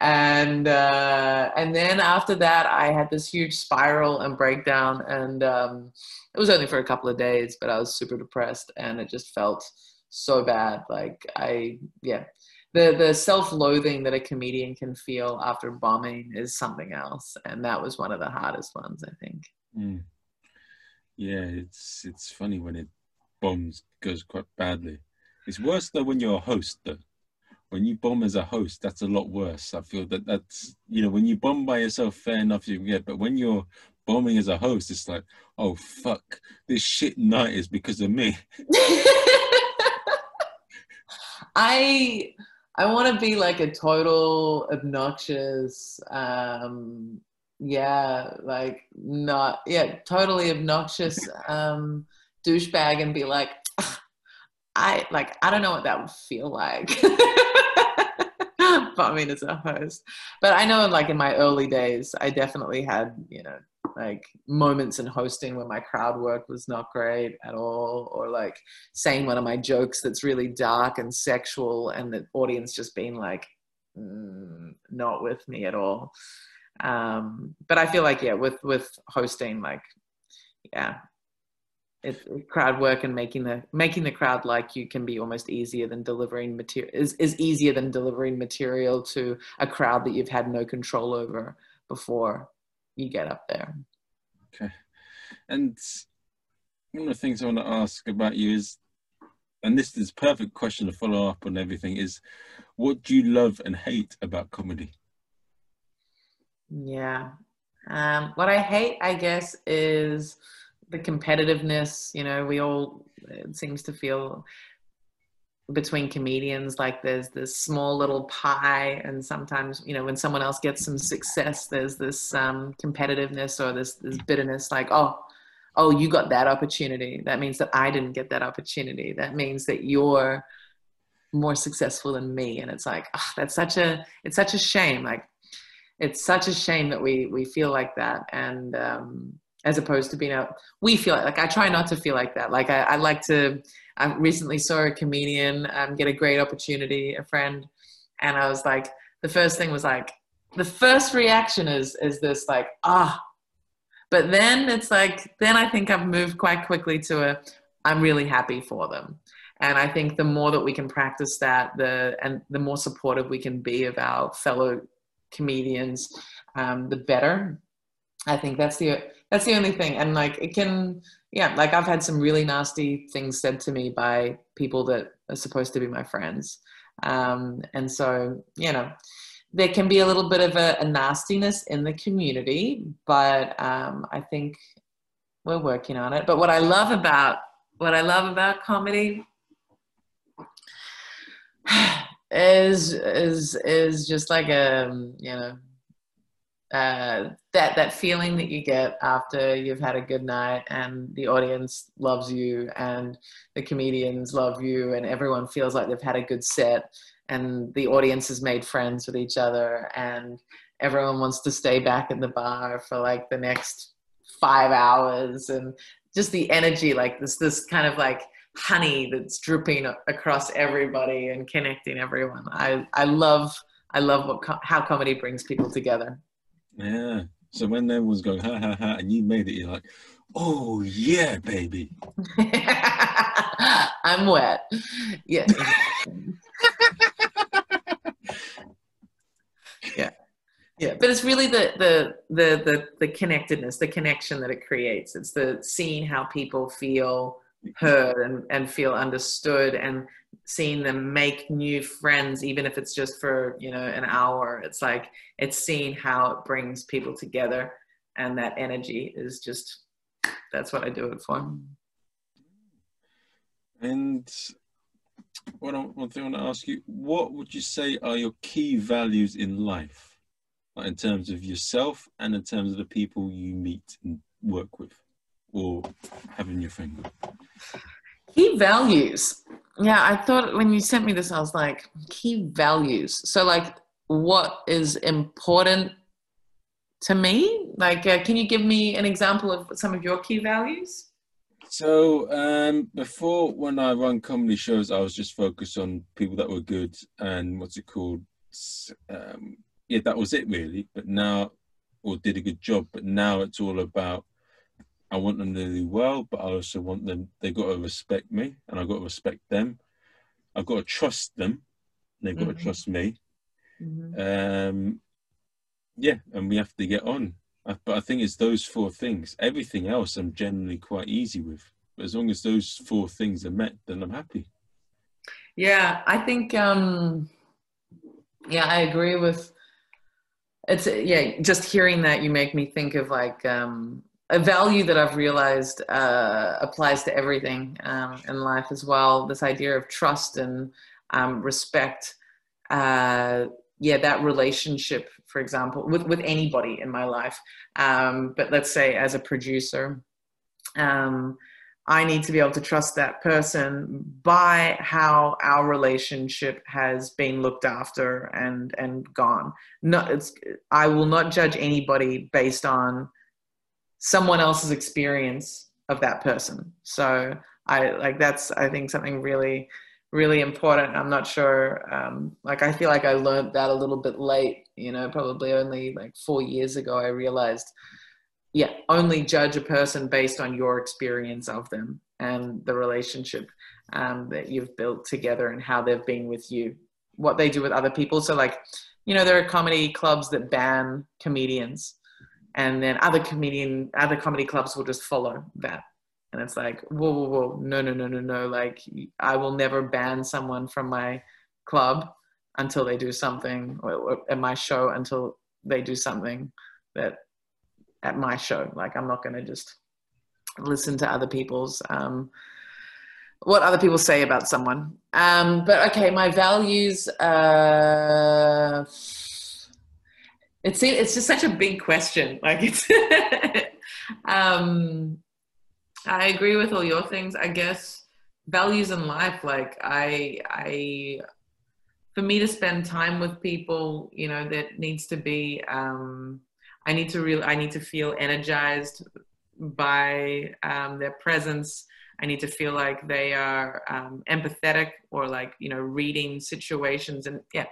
and uh, and then after that i had this huge spiral and breakdown. And um, it was only for a couple of days but i was super depressed and it just felt so bad. Like i yeah. The the self-loathing that a comedian can feel after bombing is something else. And that was one of the hardest ones i think. Mm. yeah it's it's funny when it bombs goes quite badly. It's worse though when you're a host though when you bomb as a host, that's a lot worse. I feel that that's you know when you bomb by yourself, fair enough, you get. But when you're bombing as a host, it's like, oh fuck, this shit night is because of me. I I want to be like a total obnoxious, um, yeah, like not yeah, totally obnoxious um, douchebag, and be like, I like I don't know what that would feel like. but I mean, as a host, but I know, like in my early days, I definitely had, you know, like moments in hosting where my crowd work was not great at all, or like saying one of my jokes that's really dark and sexual, and the audience just being like, mm, not with me at all. Um, but I feel like, yeah, with with hosting, like, yeah, it, crowd work and making the making the crowd like you can be almost easier than delivering material is, is easier than delivering material to a crowd that you've had no control over before you get up there. Okay. And one of the things i want to ask about you is and this is perfect question to follow up on everything is what do you love and hate about comedy? Yeah. Um, what i hate i guess is the competitiveness you know we all it seems to feel between comedians like there's this small little pie and sometimes you know when someone else gets some success there's this um, competitiveness or this this bitterness like oh oh you got that opportunity. That means that i didn't get that opportunity. That means that you're more successful than me. And it's like oh, that's such a it's such a shame. Like it's such a shame that we we feel like that. And um as opposed to being out. We feel like, i try not to feel like that. Like i, I like to i recently saw a comedian um, get a great opportunity a friend and i was like the first thing was like the first reaction is is this like ah. But then it's like then i think i've moved quite quickly to a i'm really happy for them. And i think the more that we can practice that the and the more supportive we can be of our fellow comedians um, the better. I think that's the that's the only thing and like it can yeah like i've had some really nasty things said to me by people that are supposed to be my friends. Um, and so you know there can be a little bit of a, a nastiness in the community but um, i think we're working on it. But what i love about what i love about comedy is is is just like a you know uh, that that feeling that you get after you've had a good night and the audience loves you and the comedians love you and everyone feels like they've had a good set and the audience has made friends with each other and everyone wants to stay back in the bar for like the next five hours and just the energy like this this kind of like honey that's dripping across everybody and connecting everyone. I i love i love what how comedy brings people together yeah. So when everyone's going ha ha ha, and you made it, you're like, oh yeah, baby. I'm wet. Yeah. yeah. Yeah, but it's really the, the the the the connectedness, the connection that it creates. It's the seeing how people feel heard and, and feel understood and seeing them make new friends even if it's just for you know an hour it's like it's seeing how it brings people together and that energy is just that's what i do it for and what I, one thing i want to ask you what would you say are your key values in life in terms of yourself and in terms of the people you meet and work with or having your group? Key values. Yeah, I thought when you sent me this, I was like, key values. So, like, what is important to me? Like, uh, can you give me an example of some of your key values? So um, before, when I run comedy shows, I was just focused on people that were good and what's it called? Um, yeah, that was it really. But now, or did a good job. But now it's all about. I want them to do well, but I also want them. they've got to respect me, and I've got to respect them. I've got to trust them. They've got mm-hmm. to trust me. Mm-hmm. Um, yeah, and we have to get on. But I think it's those four things. Everything else I'm generally quite easy with. But as long as those four things are met, then I'm happy. Yeah, I think. Um, yeah, I agree with. It's yeah. Just hearing that, you make me think of like um, a value that I've realized uh, applies to everything um, in life as well. This idea of trust and um, respect. Uh, yeah, that relationship for example, with, with anybody in my life. Um, but let's say as a producer, um, I need to be able to trust that person by how our relationship has been looked after and and gone. Not, it's, I will not judge anybody based on someone else's experience of that person. So I like that's I think something really really important. I'm not sure. Um, like I feel like I learned that a little bit late. You know, probably only like four years ago, I realized, yeah, only judge a person based on your experience of them and the relationship um, that you've built together and how they've been with you, what they do with other people. So like, you know, there are comedy clubs that ban comedians, and then other comedian other comedy clubs will just follow that. And it's like whoa whoa whoa no no no no no. Like i will never ban someone from my club until they do something or, at my show until they do something that at my show. Like i'm not going to just listen to other people's um, what other people say about someone. Um, but okay my values uh, it's it's just such a big question like it's um I agree with all your things. I guess values in life, like I, I, for me to spend time with people, you know, that needs to be, um, I need to really, I need to feel energized by um, their presence. I need to feel like they are um, empathetic or like, you know, reading situations and yeah.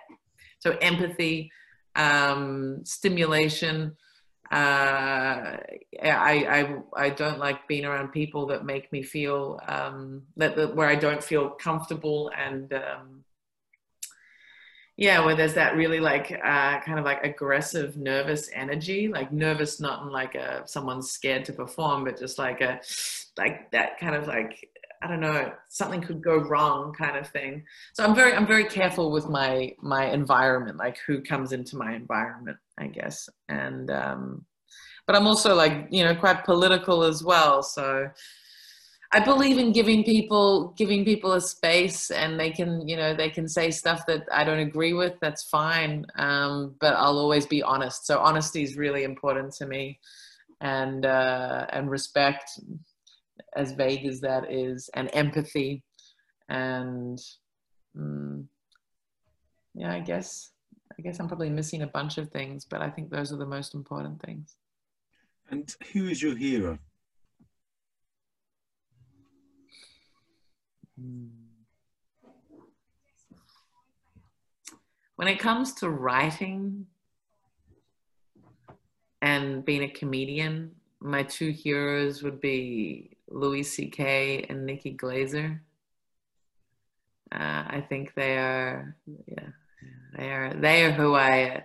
So empathy, um, stimulation, uh, I, I I don't like being around people that make me feel um, that, that where I don't feel comfortable and um, yeah, where there's that really like uh, kind of like aggressive, nervous energy, like nervous, not in like a someone's scared to perform, but just like a like that kind of like I don't know, something could go wrong kind of thing. So I'm very I'm very careful with my my environment, like who comes into my environment, I guess. And um but I'm also like, you know, quite political as well. So I believe in giving people giving people a space and they can, you know, they can say stuff that I don't agree with, that's fine. Um, but I'll always be honest. So honesty is really important to me and uh, and respect as vague as that is, and empathy, and mm, yeah, I guess I guess I'm probably missing a bunch of things, but I think those are the most important things. And who is your hero? When it comes to writing and being a comedian, my two heroes would be Louis C.K. and Nikki Glazer. Uh, I think they are, yeah, they are. They are who I.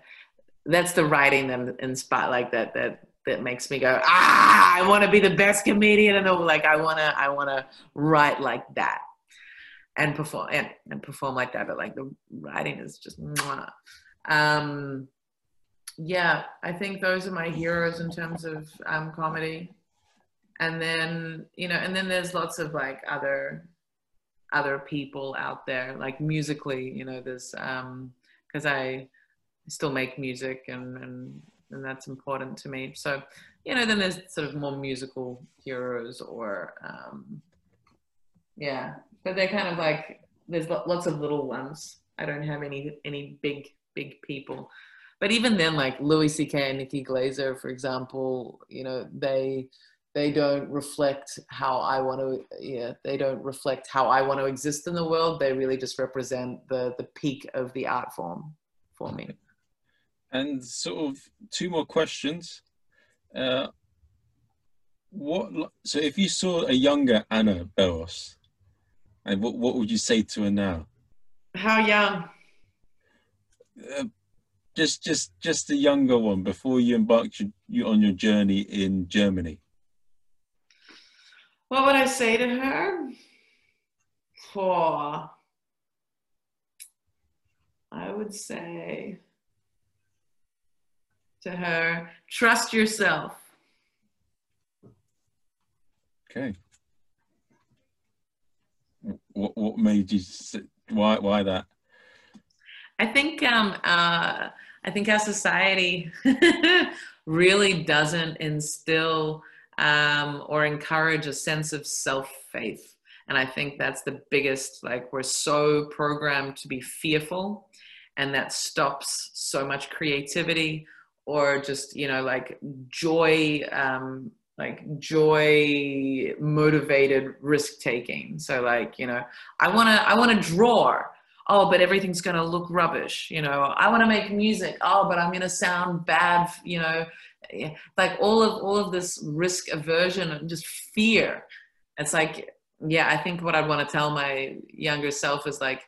That's the writing that inspire like that. That that makes me go, ah, I want to be the best comedian, and like I wanna, I wanna write like that, and perform and, and perform like that. But like the writing is just, mwah. um, yeah, I think those are my heroes in terms of um, comedy and then you know and then there's lots of like other other people out there like musically you know there's um because i still make music and, and and that's important to me. So, you know, then there's sort of more musical heroes or, um, yeah, but they're kind of like there's lots of little ones. I don't have any any big big people, but even then, like Louis C.K. and Nikki Glazer, for example, you know, they they don't reflect how I want to. Yeah, they don't reflect how I want to exist in the world. They really just represent the the peak of the art form for me. And sort of two more questions. Uh, what so if you saw a younger Anna Beros, and what what would you say to her now? How young? Uh, just just just the younger one before you embarked you, you on your journey in Germany. What would I say to her? For I would say to her, trust yourself. Okay. What what made you why why that? I think um, uh, I think our society really doesn't instill um, or encourage a sense of self faith, and I think that's the biggest. Like we're so programmed to be fearful, and that stops so much creativity or just you know like joy um, like joy motivated risk taking. So like you know i want to i want to draw. Oh but everything's going to look rubbish you know. I want to make music. Oh but i'm going to sound bad you know like all of all of this risk aversion and just fear it's like yeah i think what i'd want to tell my younger self is like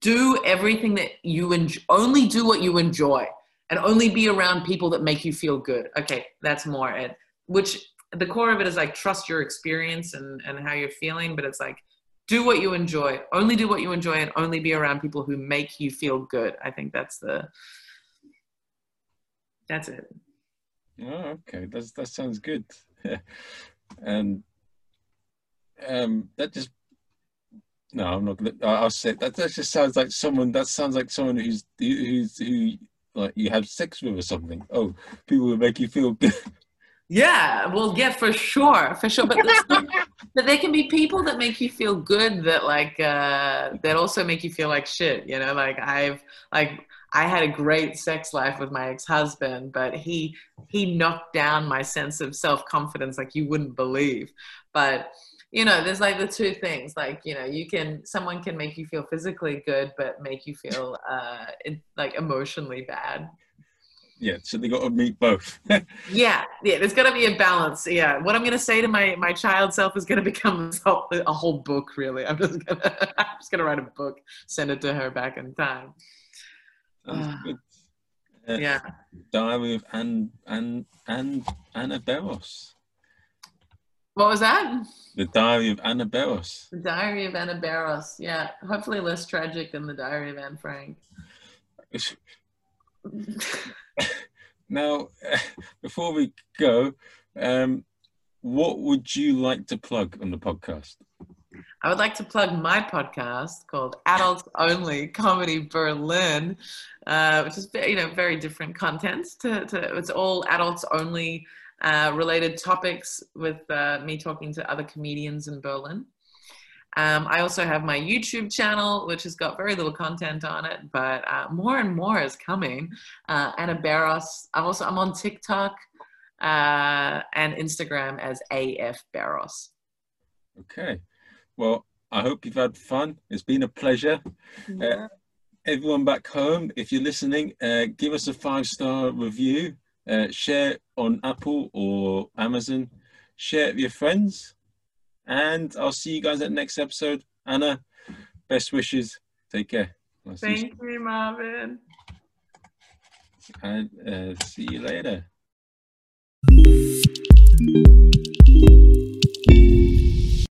do everything that you enjoy only do what you enjoy and only be around people that make you feel good. Okay, that's more it. Which the core of it is like trust your experience and, and how you're feeling, but it's like do what you enjoy. Only do what you enjoy and only be around people who make you feel good. I think that's the that's it. Oh, okay. That's that sounds good. and um that just no, I'm not gonna I'll say that that just sounds like someone that sounds like someone who's who's who like you have sex with or something. Oh, people will make you feel good. Yeah, well, yeah, for sure, for sure. But but there can be people that make you feel good that like uh, that also make you feel like shit. You know, like I've like I had a great sex life with my ex-husband, but he he knocked down my sense of self-confidence like you wouldn't believe. But you know there's like the two things like you know you can someone can make you feel physically good but make you feel uh like emotionally bad. Yeah so they got to meet both. Yeah yeah there's got to be a balance yeah. What i'm going to say to my my child self is going to become whole, a whole book really. I'm just to i'm just going to write a book send it to her back in time uh, yeah diary of and and and anna Beros what was that? The Diary of Anna Beros. The Diary of Anna Beros. Yeah, hopefully less tragic than the Diary of Anne Frank. now, before we go, um, what would you like to plug on the podcast? I would like to plug my podcast called Adults Only Comedy Berlin, uh, which is you know very different content. To, to it's all adults only uh, related topics with uh, me talking to other comedians in Berlin. Um, I also have my YouTube channel, which has got very little content on it, but uh, more and more is coming. Uh, Anna Beros. I'm also I'm on TikTok uh, and Instagram as AF Beros. Okay, well, I hope you've had fun. It's been a pleasure. Yeah. Uh, everyone back home, if you're listening, uh, give us a five star review. Uh, share on Apple or Amazon. Share it with your friends. And I'll see you guys at the next episode. Anna, best wishes. Take care. I'll Thank you, you, Marvin. And uh, see you later.